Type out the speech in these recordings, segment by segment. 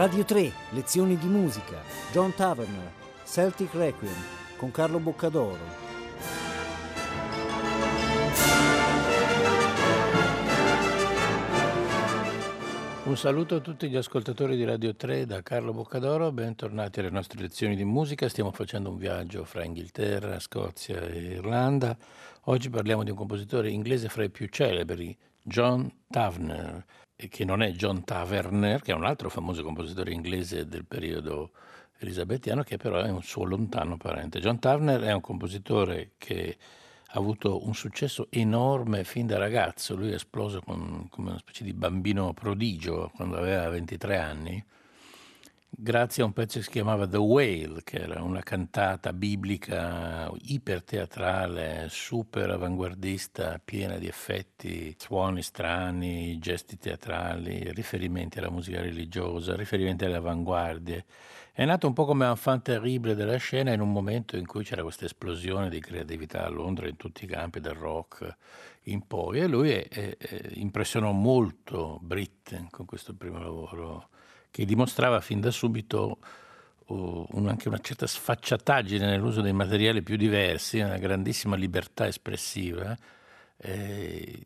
Radio 3, lezioni di musica, John Taverner, Celtic Requiem, con Carlo Boccadoro. Un saluto a tutti gli ascoltatori di Radio 3 da Carlo Boccadoro, bentornati alle nostre lezioni di musica. Stiamo facendo un viaggio fra Inghilterra, Scozia e Irlanda. Oggi parliamo di un compositore inglese fra i più celebri, John Taverner, che non è John Taverner, che è un altro famoso compositore inglese del periodo elisabettiano, che però è un suo lontano parente. John Taverner è un compositore che ha avuto un successo enorme fin da ragazzo, lui è esploso come una specie di bambino prodigio quando aveva 23 anni, grazie a un pezzo che si chiamava The Whale, che era una cantata biblica iperteatrale, super avanguardista, piena di effetti, suoni strani, gesti teatrali, riferimenti alla musica religiosa, riferimenti alle avanguardie. È nato un po' come un fan terribile della scena in un momento in cui c'era questa esplosione di creatività a Londra in tutti i campi, del rock in poi, e lui è, è, è, impressionò molto Britain con questo primo lavoro che dimostrava fin da subito uh, anche una certa sfacciataggine nell'uso dei materiali più diversi, una grandissima libertà espressiva. Eh,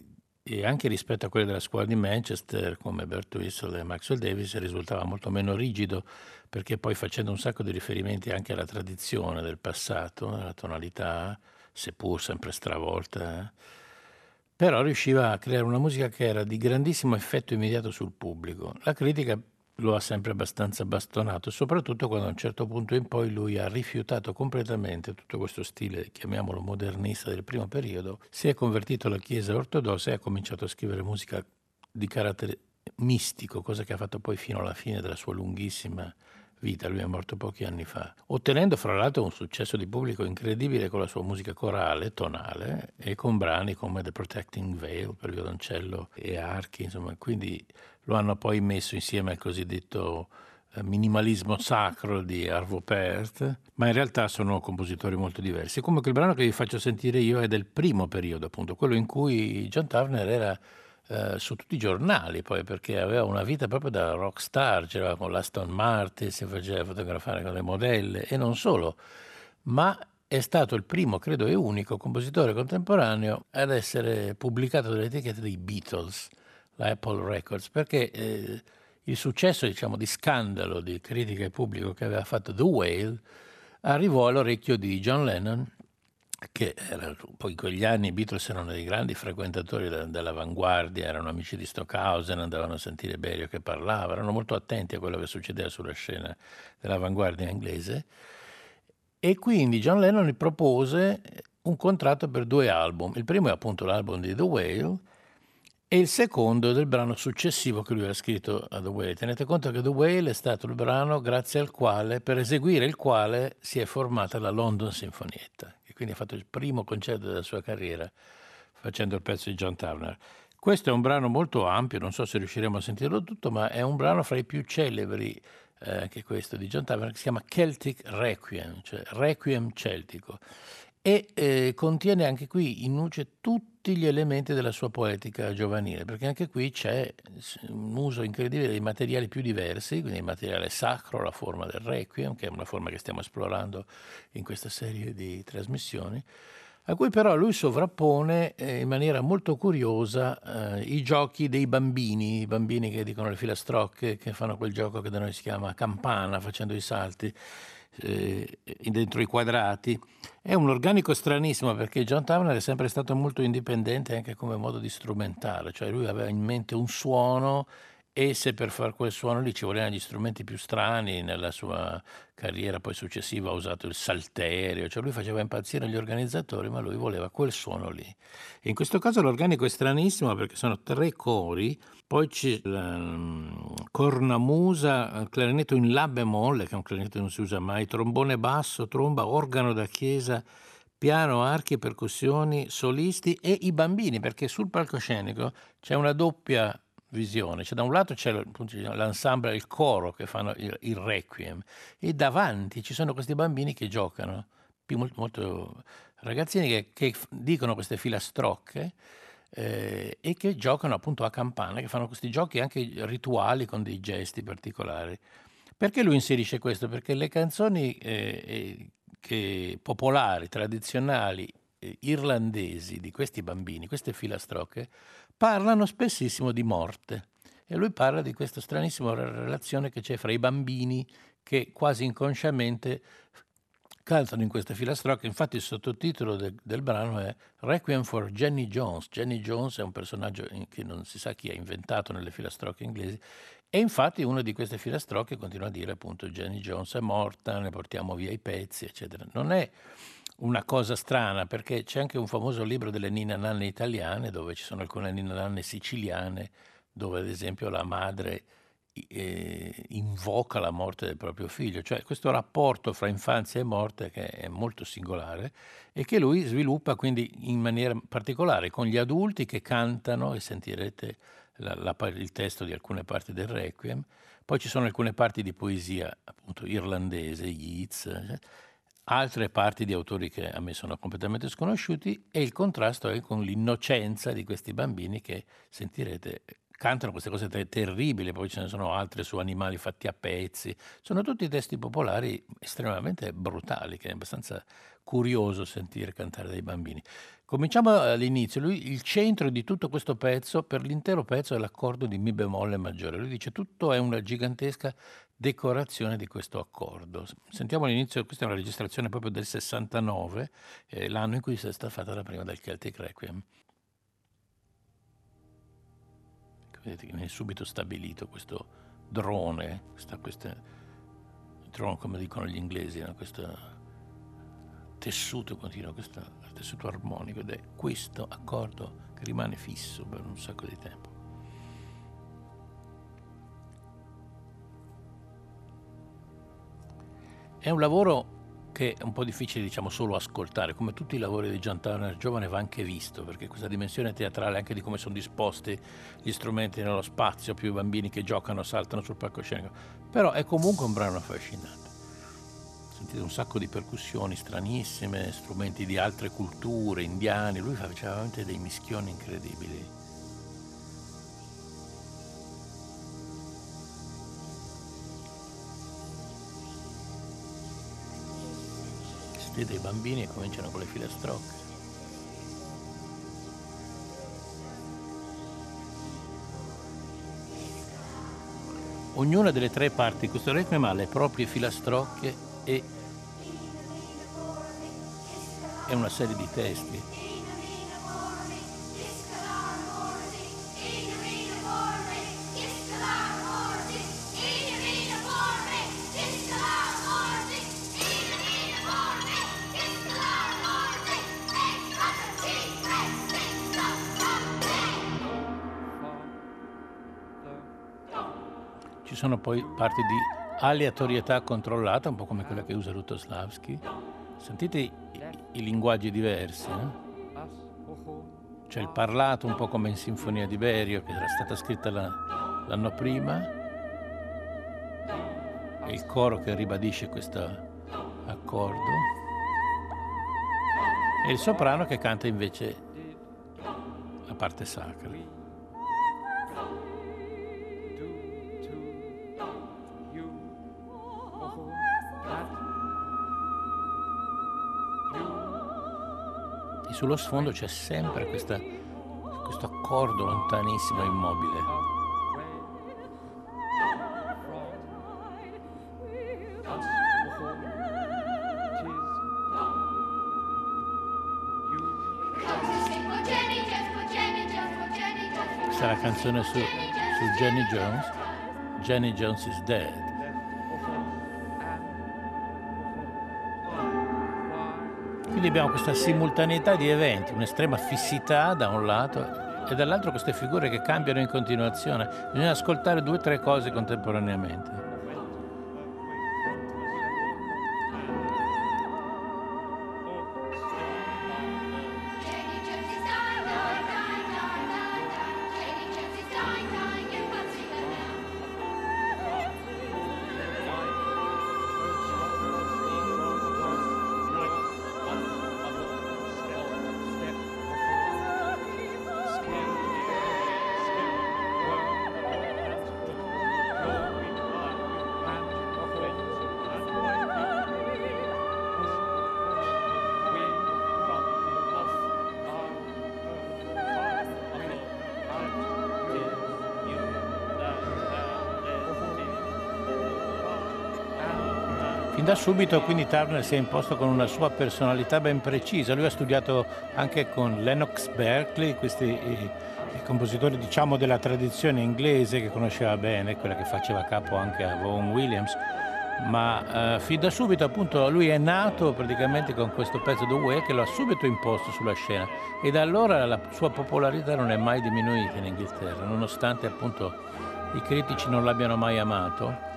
e anche rispetto a quelle della scuola di Manchester come Bert Whistle e Maxwell Davis risultava molto meno rigido perché poi facendo un sacco di riferimenti anche alla tradizione del passato, alla tonalità, seppur sempre stravolta, eh, però riusciva a creare una musica che era di grandissimo effetto immediato sul pubblico. La critica lo ha sempre abbastanza bastonato, soprattutto quando a un certo punto in poi lui ha rifiutato completamente tutto questo stile, chiamiamolo modernista del primo periodo, si è convertito alla Chiesa ortodossa e ha cominciato a scrivere musica di carattere mistico, cosa che ha fatto poi fino alla fine della sua lunghissima vita, lui è morto pochi anni fa, ottenendo fra l'altro un successo di pubblico incredibile con la sua musica corale, tonale e con brani come The Protecting Veil per violoncello e archi, insomma, quindi lo hanno poi messo insieme al cosiddetto eh, minimalismo sacro di Arvo Pärt, ma in realtà sono compositori molto diversi. Comunque il brano che vi faccio sentire io è del primo periodo, appunto, quello in cui John Turner era eh, su tutti i giornali poi perché aveva una vita proprio da rockstar, c'era con l'Aston Martin, si faceva fotografare con le modelle e non solo, ma è stato il primo, credo e unico compositore contemporaneo ad essere pubblicato dall'etichetta dei Beatles, la Apple Records, perché eh, il successo diciamo, di scandalo di critica e pubblico che aveva fatto The Whale arrivò all'orecchio di John Lennon che era, poi in quegli anni i Beatles erano dei grandi frequentatori de, dell'avanguardia, erano amici di Stockhausen, andavano a sentire Berio che parlava, erano molto attenti a quello che succedeva sulla scena dell'avanguardia inglese. E quindi John Lennon gli propose un contratto per due album. Il primo è appunto l'album di The Whale e il secondo del brano successivo che lui aveva scritto a The Whale. Tenete conto che The Whale è stato il brano grazie al quale, per eseguire il quale, si è formata la London Sinfonietta quindi ha fatto il primo concerto della sua carriera facendo il pezzo di John Turner. Questo è un brano molto ampio, non so se riusciremo a sentirlo tutto, ma è un brano fra i più celebri, eh, anche questo di John Turner, che si chiama Celtic Requiem, cioè Requiem celtico e eh, contiene anche qui in luce tutti gli elementi della sua poetica giovanile, perché anche qui c'è un uso incredibile dei materiali più diversi, quindi il materiale sacro, la forma del requiem, che è una forma che stiamo esplorando in questa serie di trasmissioni, a cui però lui sovrappone eh, in maniera molto curiosa eh, i giochi dei bambini, i bambini che dicono le filastrocche, che fanno quel gioco che da noi si chiama campana, facendo i salti eh, dentro i quadrati. È un organico stranissimo perché John Towner è sempre stato molto indipendente anche come modo di strumentare, cioè lui aveva in mente un suono e se per fare quel suono lì ci volevano gli strumenti più strani, nella sua carriera poi successiva ha usato il salterio, cioè lui faceva impazzire gli organizzatori, ma lui voleva quel suono lì. In questo caso l'organico è stranissimo perché sono tre cori, poi c'è la um, cornamusa, clarinetto in la bemolle, che è un clarinetto che non si usa mai, trombone basso, tromba, organo da chiesa, piano, archi, percussioni, solisti e i bambini, perché sul palcoscenico c'è una doppia visione. Cioè, da un lato c'è l'ensemble, il coro che fanno il, il, requiem e davanti ci sono questi bambini che giocano, molto, molto ragazzini che, che, dicono queste filastrocche eh, e che giocano appunto a campana, che fanno questi giochi anche rituali con dei gesti particolari. Perché lui inserisce questo? Perché le canzoni eh, eh che, popolari, tradizionali, irlandesi di questi bambini, queste filastrocche, parlano spessissimo di morte. E lui parla di questa stranissima relazione che c'è fra i bambini che quasi inconsciamente cantano in queste filastrocche. Infatti il sottotitolo de, del brano è Requiem for Jenny Jones. Jenny Jones è un personaggio che non si sa chi ha inventato nelle filastrocche inglesi e infatti una di queste filastrocche continua a dire appunto Jenny Jones è morta, ne portiamo via i pezzi, eccetera. Non è una cosa strana perché c'è anche un famoso libro delle Nina Nanne italiane dove ci sono alcune Nina Nanne siciliane dove ad esempio la madre eh, invoca la morte del proprio figlio, cioè questo rapporto fra infanzia e morte che è molto singolare e che lui sviluppa quindi in maniera particolare con gli adulti che cantano e sentirete la, la, il testo di alcune parti del Requiem, poi ci sono alcune parti di poesia appunto irlandese, Yeats, altre parti di autori che a me sono completamente sconosciuti e il contrasto è con l'innocenza di questi bambini che sentirete cantano queste cose ter- terribili, poi ce ne sono altre su animali fatti a pezzi, sono tutti testi popolari estremamente brutali, che è abbastanza curioso sentire cantare dei bambini. Cominciamo all'inizio, lui, il centro di tutto questo pezzo, per l'intero pezzo è l'accordo di Mi bemolle maggiore, lui dice tutto è una gigantesca decorazione di questo accordo. Sentiamo all'inizio, questa è una registrazione proprio del 69, eh, l'anno in cui è stata fatta la prima del Celtic Requiem. vedete che viene subito stabilito questo drone, questa, questa drone come dicono gli inglesi, no? questo tessuto continuo, questo tessuto armonico ed è questo accordo che rimane fisso per un sacco di tempo. È un lavoro che è un po' difficile diciamo solo ascoltare, come tutti i lavori di Gian Turner giovane va anche visto, perché questa dimensione teatrale anche di come sono disposti gli strumenti nello spazio, più i bambini che giocano, saltano sul palcoscenico, però è comunque un brano affascinante. Sentite un sacco di percussioni stranissime, strumenti di altre culture, indiani, lui faceva veramente dei mischioni incredibili. vede i bambini e cominciano con le filastrocche. Ognuna delle tre parti di questo requiem ha le proprie filastrocche e, e una serie di testi. sono poi parti di aleatorietà controllata, un po' come quella che usa Lutoslavski. Sentite i, i linguaggi diversi. Eh? C'è il parlato un po' come in Sinfonia di Berio, che era stata scritta la, l'anno prima, e il coro che ribadisce questo accordo, e il soprano che canta invece la parte sacra. Sullo sfondo c'è sempre questa, questo accordo lontanissimo e immobile. Questa è la canzone su, su Jenny Jones. Jenny Jones is dead. Quindi abbiamo questa simultaneità di eventi, un'estrema fissità da un lato e dall'altro queste figure che cambiano in continuazione. Bisogna ascoltare due o tre cose contemporaneamente. Fin da subito quindi Turner si è imposto con una sua personalità ben precisa. Lui ha studiato anche con Lennox Berkeley, questi i compositori diciamo della tradizione inglese che conosceva bene, quella che faceva capo anche a Vaughan Williams. Ma eh, fin da subito appunto lui è nato praticamente con questo pezzo The Way che lo ha subito imposto sulla scena. E da allora la sua popolarità non è mai diminuita in Inghilterra nonostante appunto i critici non l'abbiano mai amato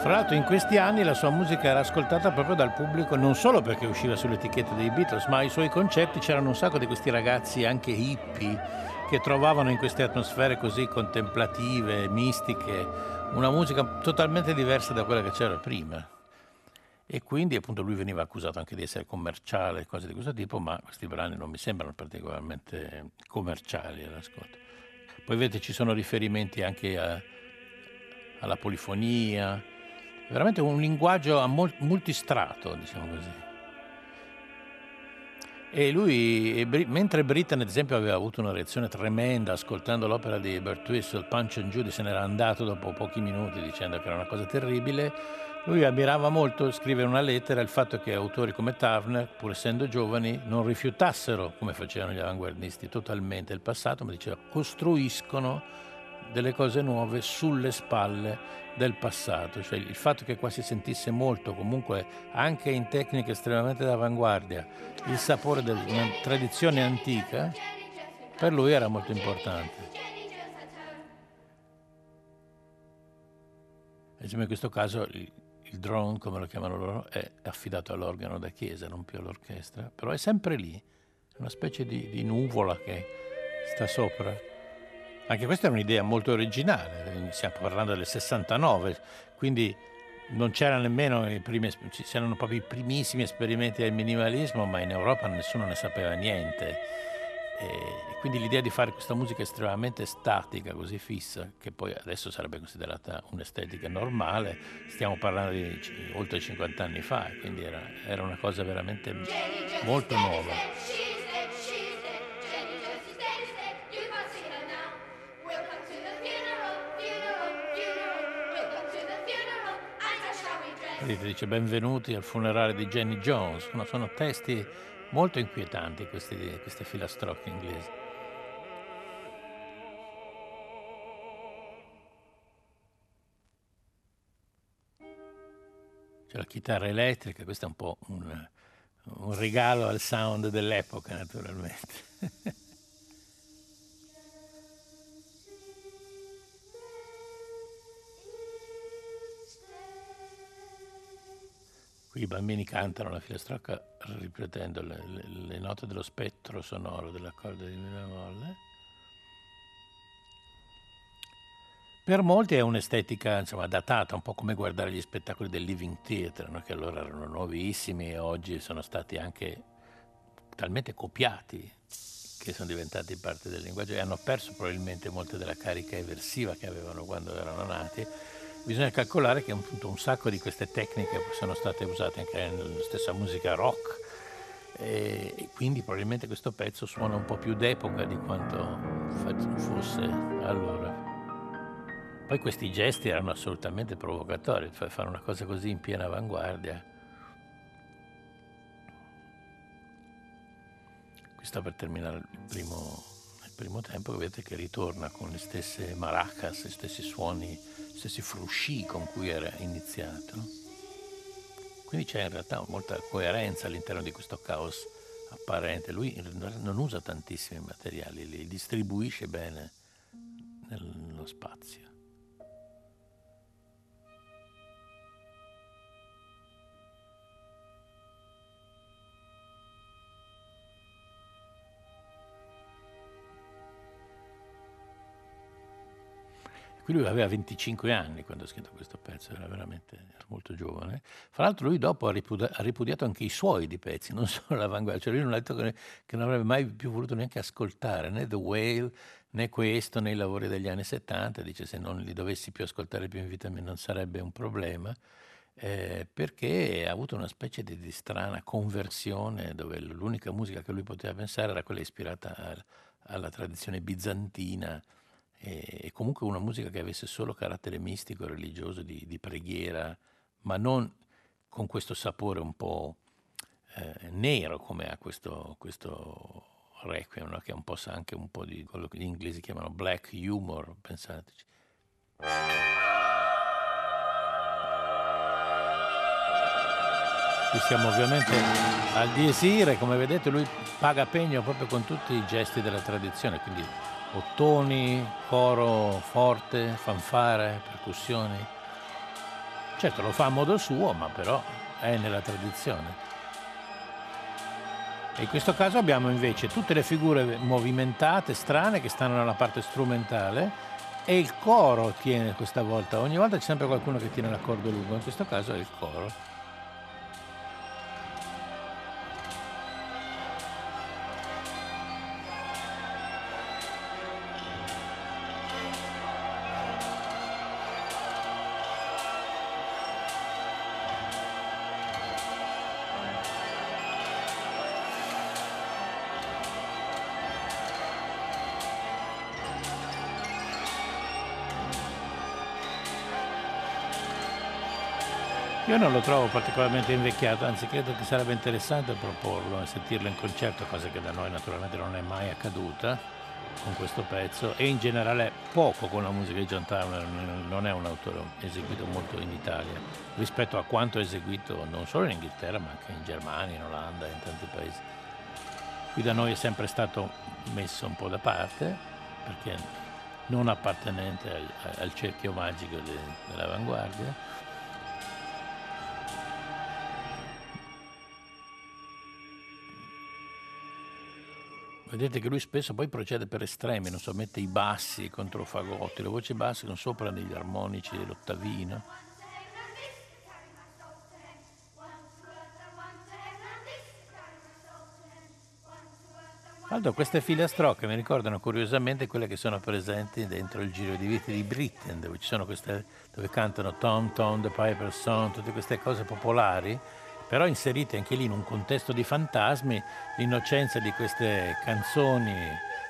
fra l'altro in questi anni la sua musica era ascoltata proprio dal pubblico non solo perché usciva sulle etichette dei Beatles, ma ai suoi concerti c'erano un sacco di questi ragazzi anche hippie che trovavano in queste atmosfere così contemplative, mistiche, una musica totalmente diversa da quella che c'era prima. E quindi appunto lui veniva accusato anche di essere commerciale, cose di questo tipo, ma questi brani non mi sembrano particolarmente commerciali all'ascolto. Poi vedete ci sono riferimenti anche a, alla polifonia, veramente un linguaggio multistrato, diciamo così. E lui, mentre Britten ad esempio aveva avuto una reazione tremenda ascoltando l'opera di Bert Whistle, Punch and Judy se n'era andato dopo pochi minuti dicendo che era una cosa terribile, lui ammirava molto scrivere una lettera il fatto che autori come Turner, pur essendo giovani, non rifiutassero, come facevano gli avanguardisti, totalmente il passato, ma diceva costruiscono delle cose nuove sulle spalle del passato, cioè il fatto che qua si sentisse molto, comunque anche in tecniche estremamente d'avanguardia, il sapore di una tradizione antica, per lui era molto importante. Esempio in questo caso il drone, come lo chiamano loro, è affidato all'organo da chiesa, non più all'orchestra, però è sempre lì, una specie di, di nuvola che sta sopra. Anche questa è un'idea molto originale, stiamo parlando del 69, quindi non c'erano nemmeno i primi, c'erano proprio i primissimi esperimenti del minimalismo, ma in Europa nessuno ne sapeva niente. E quindi l'idea di fare questa musica estremamente statica, così fissa, che poi adesso sarebbe considerata un'estetica normale, stiamo parlando di oltre 50 anni fa, quindi era, era una cosa veramente molto nuova. Dice benvenuti al funerale di Jenny Jones. No, sono testi molto inquietanti questi, queste filastrocche inglesi. C'è la chitarra elettrica, questo è un po' un, un regalo al sound dell'epoca naturalmente. i bambini cantano la filastrocca ripetendo le, le, le note dello spettro sonoro dell'accordo di mi bemolle. Per molti è un'estetica insomma, datata, un po' come guardare gli spettacoli del Living Theatre, no? che allora erano nuovissimi e oggi sono stati anche talmente copiati che sono diventati parte del linguaggio e hanno perso probabilmente molte della carica eversiva che avevano quando erano nati bisogna calcolare che appunto un sacco di queste tecniche sono state usate anche nella stessa musica rock e quindi probabilmente questo pezzo suona un po' più d'epoca di quanto fosse allora. Poi questi gesti erano assolutamente provocatori, fare una cosa così in piena avanguardia. Qui sta per terminare il primo, il primo tempo, vedete che ritorna con le stesse maracas, gli stessi suoni stessi frusci con cui era iniziato. Quindi c'è in realtà molta coerenza all'interno di questo caos apparente. Lui non usa tantissimi materiali, li distribuisce bene nello spazio. Qui lui aveva 25 anni quando ha scritto questo pezzo, era veramente era molto giovane. Fra l'altro lui dopo ha, ripudiato, anche i suoi di pezzi, non solo l'avanguardia, cioè lui non ha detto che, non avrebbe mai più voluto neanche ascoltare né The Whale né questo né i lavori degli anni 70, dice se non li dovessi più ascoltare più in vita mia non sarebbe un problema. Eh, perché ha avuto una specie di, di, strana conversione dove l'unica musica che lui poteva pensare era quella ispirata a, alla tradizione bizantina e, e comunque una musica che avesse solo carattere mistico, religioso, di, di preghiera, ma non con questo sapore un po' eh, nero come ha questo, questo Requiem, no? che è un po' anche un po' di quello che gli inglesi chiamano black humor, pensateci. Qui siamo ovviamente al Dies Irae, come vedete lui paga pegno proprio con tutti i gesti della tradizione, quindi ottoni, coro forte, fanfare, percussioni. Certo lo fa a modo suo, ma però è nella tradizione. E in questo caso abbiamo invece tutte le figure movimentate, strane, che stanno nella parte strumentale e il coro tiene questa volta. Ogni volta c'è sempre qualcuno che tiene l'accordo lungo, in questo caso è il coro. Io non lo trovo particolarmente invecchiato, anzi credo che sarebbe interessante proporlo e sentirlo in concerto, cosa che da noi naturalmente non è mai accaduta con questo pezzo e in generale poco con la musica di John Turner, non è un autore eseguito molto in Italia rispetto a quanto eseguito non solo in Inghilterra ma anche in Germania, in Olanda e in tanti paesi. Qui da noi è sempre stato messo un po' da parte perché non appartenente al, al cerchio magico de, dell'avanguardia Vedete che lui spesso poi procede per estremi, non so, mette i bassi contro fagotti, le voci basse con sopra degli armonici dell'ottavino. Aldo, queste filastrocche mi ricordano curiosamente quelle che sono presenti dentro il giro di vite di Britten, dove sono queste, dove cantano Tom Tom, The Piper Song, tutte queste cose popolari però inserite anche lì in un contesto di fantasmi, l'innocenza di queste canzoni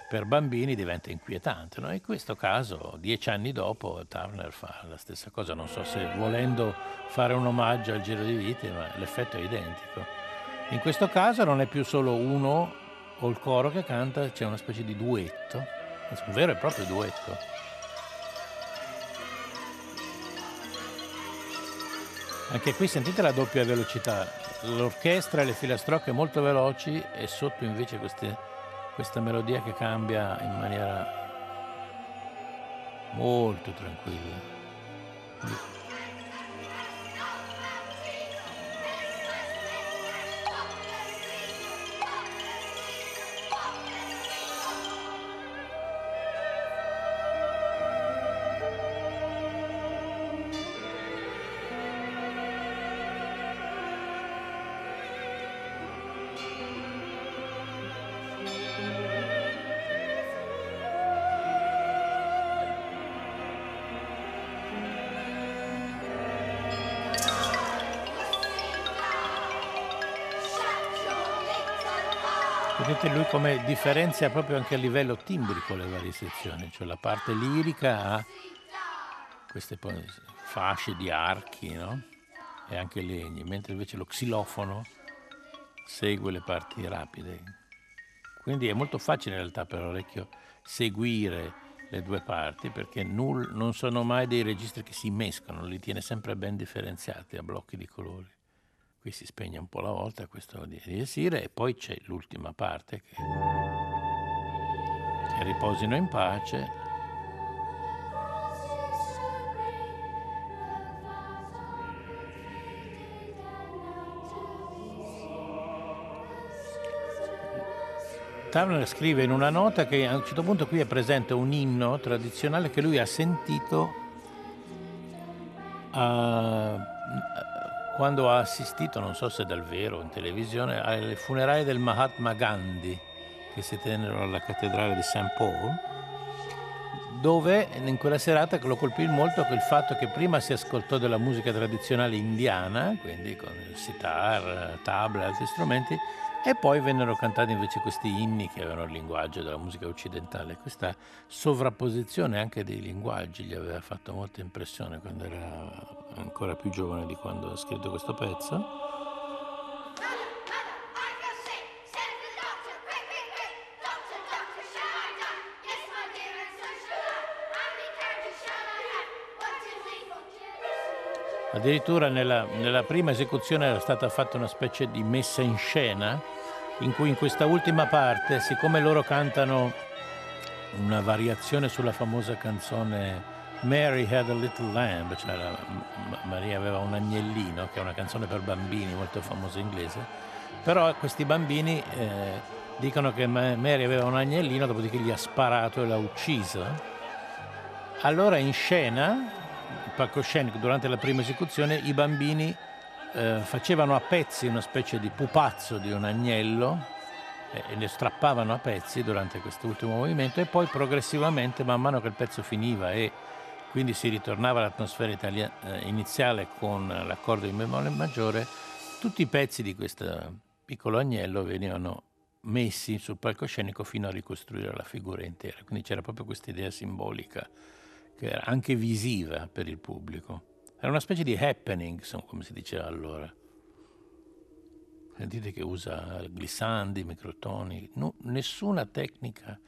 per bambini diventa inquietante. No? In questo caso, dieci anni dopo, Turner fa la stessa cosa, non so se volendo fare un omaggio al Giro di Vite, ma l'effetto è identico. In questo caso non è più solo uno o il coro che canta, c'è una specie di duetto, un vero e proprio duetto. Anche qui sentite la doppia velocità, l'orchestra e le filastrocche molto veloci e sotto invece queste, questa melodia che cambia in maniera molto tranquilla. Vedete lui come differenzia proprio anche a livello timbrico le varie sezioni, cioè la parte lirica ha queste fasce di archi no? e anche legni, mentre invece lo xilofono segue le parti rapide. Quindi è molto facile in realtà per l'orecchio seguire le due parti perché non sono mai dei registri che si mescolano, li tiene sempre ben differenziati a blocchi di colori. Qui si spegne un po' la volta questo di Esire e poi c'è l'ultima parte che, che riposino in pace. Turner scrive in una nota che a un certo punto qui è presente un inno tradizionale che lui ha sentito a quando ha assistito, non so se dal vero in televisione, ai funerali del Mahatma Gandhi che si tennero alla cattedrale di St. Paul, dove in quella serata lo colpì molto il fatto che prima si ascoltò della musica tradizionale indiana, quindi con sitar, tabla e altri strumenti, E poi vennero cantati invece questi inni che avevano il linguaggio della musica occidentale. Questa sovrapposizione anche dei linguaggi gli aveva fatto molta impressione quando era ancora più giovane di quando ha scritto questo pezzo. Addirittura nella, nella, prima esecuzione era stata fatta una specie di messa in scena in cui in questa ultima parte, siccome loro cantano una variazione sulla famosa canzone Mary had a little lamb, cioè la, Maria aveva un agnellino, che è una canzone per bambini molto famosa inglese, però questi bambini eh, dicono che Mary aveva un agnellino, dopodiché gli ha sparato e l'ha ucciso. Allora in scena palcoscenico durante la prima esecuzione i bambini eh, facevano a pezzi una specie di pupazzo di un agnello eh, e ne strappavano a pezzi durante quest'ultimo movimento e poi progressivamente man mano che il pezzo finiva e quindi si ritornava all'atmosfera italia- eh, iniziale con l'accordo in bemolle maggiore, tutti i pezzi di questo piccolo agnello venivano messi sul palcoscenico fino a ricostruire la figura intera. Quindi c'era proprio questa idea simbolica che era anche visiva per il pubblico. Era una specie di happening, come si diceva allora. Sentite che usa glissandi, microtoni, no, nessuna tecnica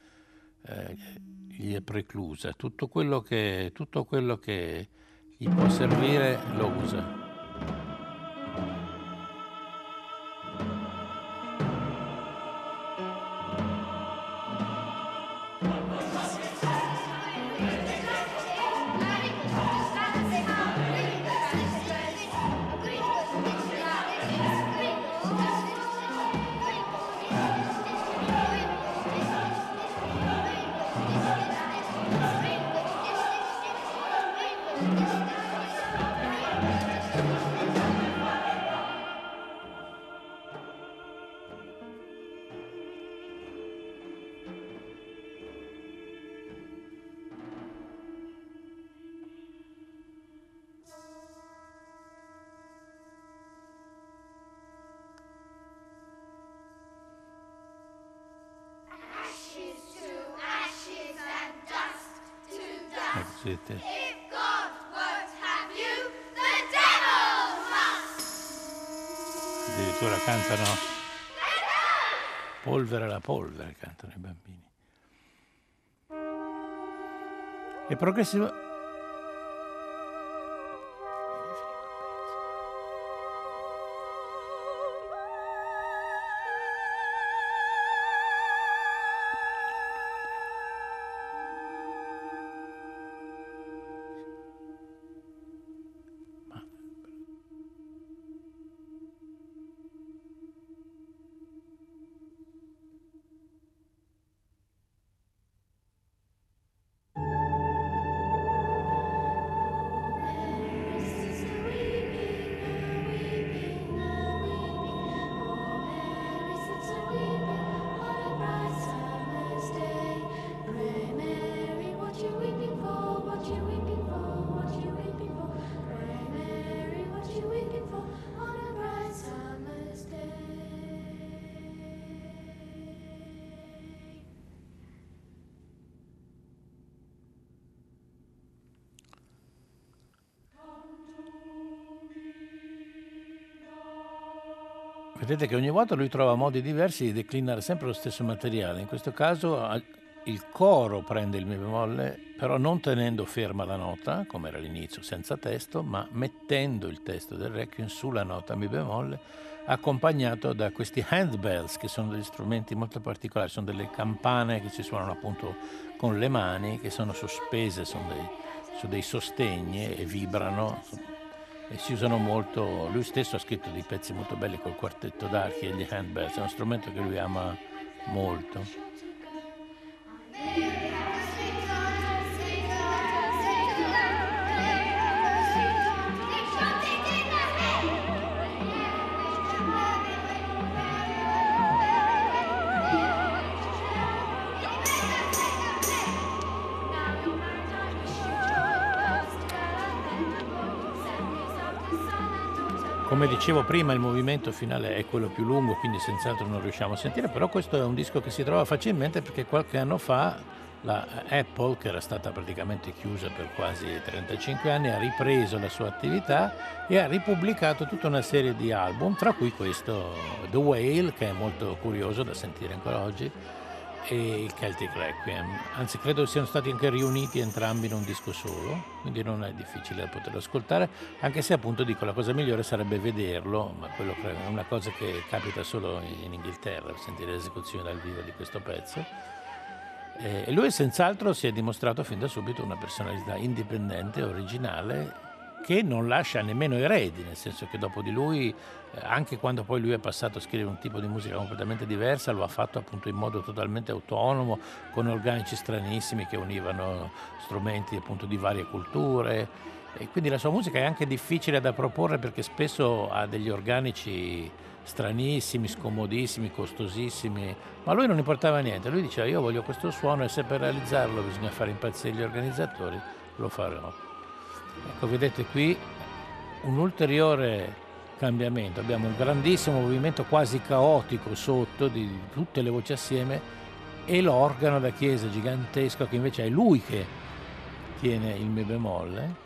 eh, gli è preclusa, tutto quello, che, tutto quello che gli può servire lo usa. Siete. Addirittura cantano polvere alla polvere, cantano i bambini. E progressivamente Vedete che ogni volta lui trova modi diversi di declinare sempre lo stesso materiale. In questo caso il coro prende il mi bemolle, però non tenendo ferma la nota, come era all'inizio, senza testo, ma mettendo il testo del requiem sulla nota mi bemolle, accompagnato da questi handbells, che sono degli strumenti molto particolari, sono delle campane che si suonano appunto con le mani, che sono sospese sono dei, su dei sostegni e vibrano e si usano molto, lui stesso ha scritto dei pezzi molto belli col quartetto d'archi e gli handbells, è uno strumento che lui ama molto. Come dicevo prima, il movimento finale è quello più lungo, quindi senz'altro non riusciamo a sentire, però questo è un disco che si trova facilmente perché qualche anno fa la Apple, che era stata praticamente chiusa per quasi 35 anni, ha ripreso la sua attività e ha ripubblicato tutta una serie di album, tra cui questo The Whale, che è molto curioso da sentire ancora oggi, e il Celtic Requiem. Anzi, credo siano stati anche riuniti entrambi in un disco solo, quindi non è difficile poterlo ascoltare, anche se appunto dico la cosa migliore sarebbe vederlo, ma quello è una cosa che capita solo in Inghilterra, sentire l'esecuzione dal vivo di questo pezzo e lui senz'altro si è dimostrato fin da subito una personalità indipendente, originale, che non lascia nemmeno eredi, nel senso che dopo di lui, eh, anche quando poi lui è passato a scrivere un tipo di musica completamente diversa, lo ha fatto appunto in modo totalmente autonomo, con organici stranissimi che univano strumenti appunto di varie culture. E quindi la sua musica è anche difficile da proporre perché spesso ha degli organici stranissimi, scomodissimi, costosissimi, ma a lui non importava niente, lui diceva io voglio questo suono e se per realizzarlo bisogna fare impazzire gli organizzatori, lo farò. Ecco, vedete qui un ulteriore cambiamento, abbiamo un grandissimo movimento quasi caotico sotto di tutte le voci assieme e l'organo da chiesa gigantesco che invece è lui che tiene il mi bemolle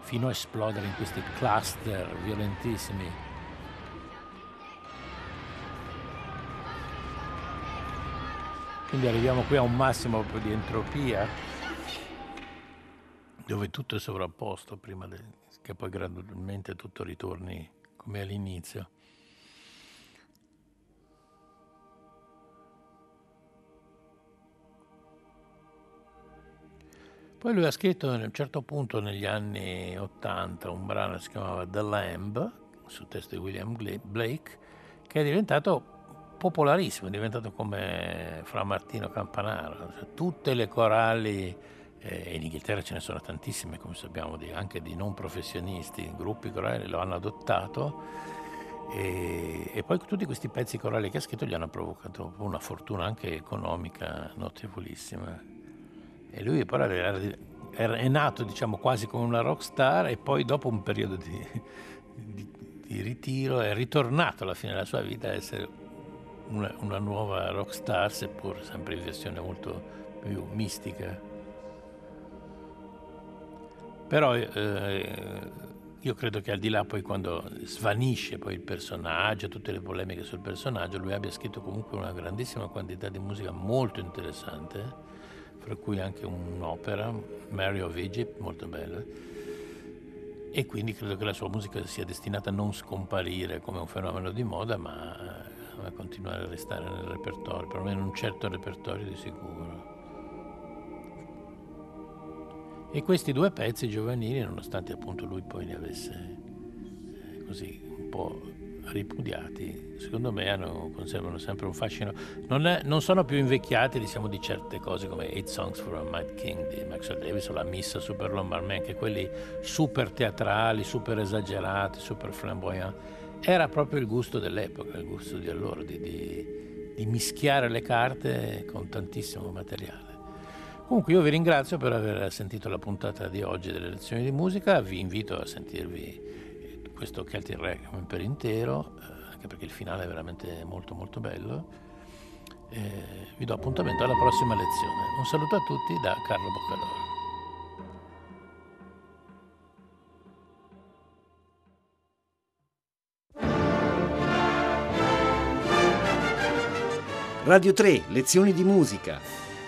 fino a esplodere in questi cluster violentissimi. Quindi arriviamo qui a un massimo di entropia dove tutto è sovrapposto prima de- che poi gradualmente tutto ritorni come all'inizio. Poi lui ha scritto a un certo punto negli anni 80 un brano che si chiamava The Lamb, su testo di William Blake, che è diventato popolarissimo, è diventato come Fra Martino Campanaro, cioè, tutte le corali, eh, in Inghilterra ce ne sono tantissime, come sappiamo, di, anche di non professionisti, gruppi corali lo hanno adottato e, e, poi tutti questi pezzi corali che ha scritto gli hanno provocato una fortuna anche economica notevolissima. E lui però era, è nato diciamo quasi come una rock star e poi dopo un periodo di, di, di ritiro è ritornato alla fine della sua vita a essere una, una nuova rockstar, seppur sempre in versione molto più mistica. Però eh, io credo che al di là poi quando svanisce poi il personaggio, tutte le polemiche sul personaggio, lui abbia scritto comunque una grandissima quantità di musica molto interessante, fra cui anche un'opera, Mary of Egypt, molto bella. E quindi credo che la sua musica sia destinata a non scomparire come un fenomeno di moda, ma a continuare a restare nel repertorio, perlomeno un certo repertorio di sicuro. E questi due pezzi giovanili, nonostante appunto lui poi li avesse eh, così un po' ripudiati, secondo me hanno, conservano sempre un fascino. Non, è, non, sono più invecchiati, diciamo, di certe cose come Eight Songs for a Mad King di Maxwell Davis o La Missa Super Lombard Man, anche quelli super teatrali, super esagerati, super flamboyant era proprio il gusto dell'epoca, il gusto di allora, di, di, di mischiare le carte con tantissimo materiale. Comunque io vi ringrazio per aver sentito la puntata di oggi delle lezioni di musica, vi invito a sentirvi questo Celtic Requiem per intero, eh, anche perché il finale è veramente molto molto bello. Eh, vi do appuntamento alla prossima lezione. Un saluto a tutti da Carlo Boccadoro. Radio 3, lezioni di musica,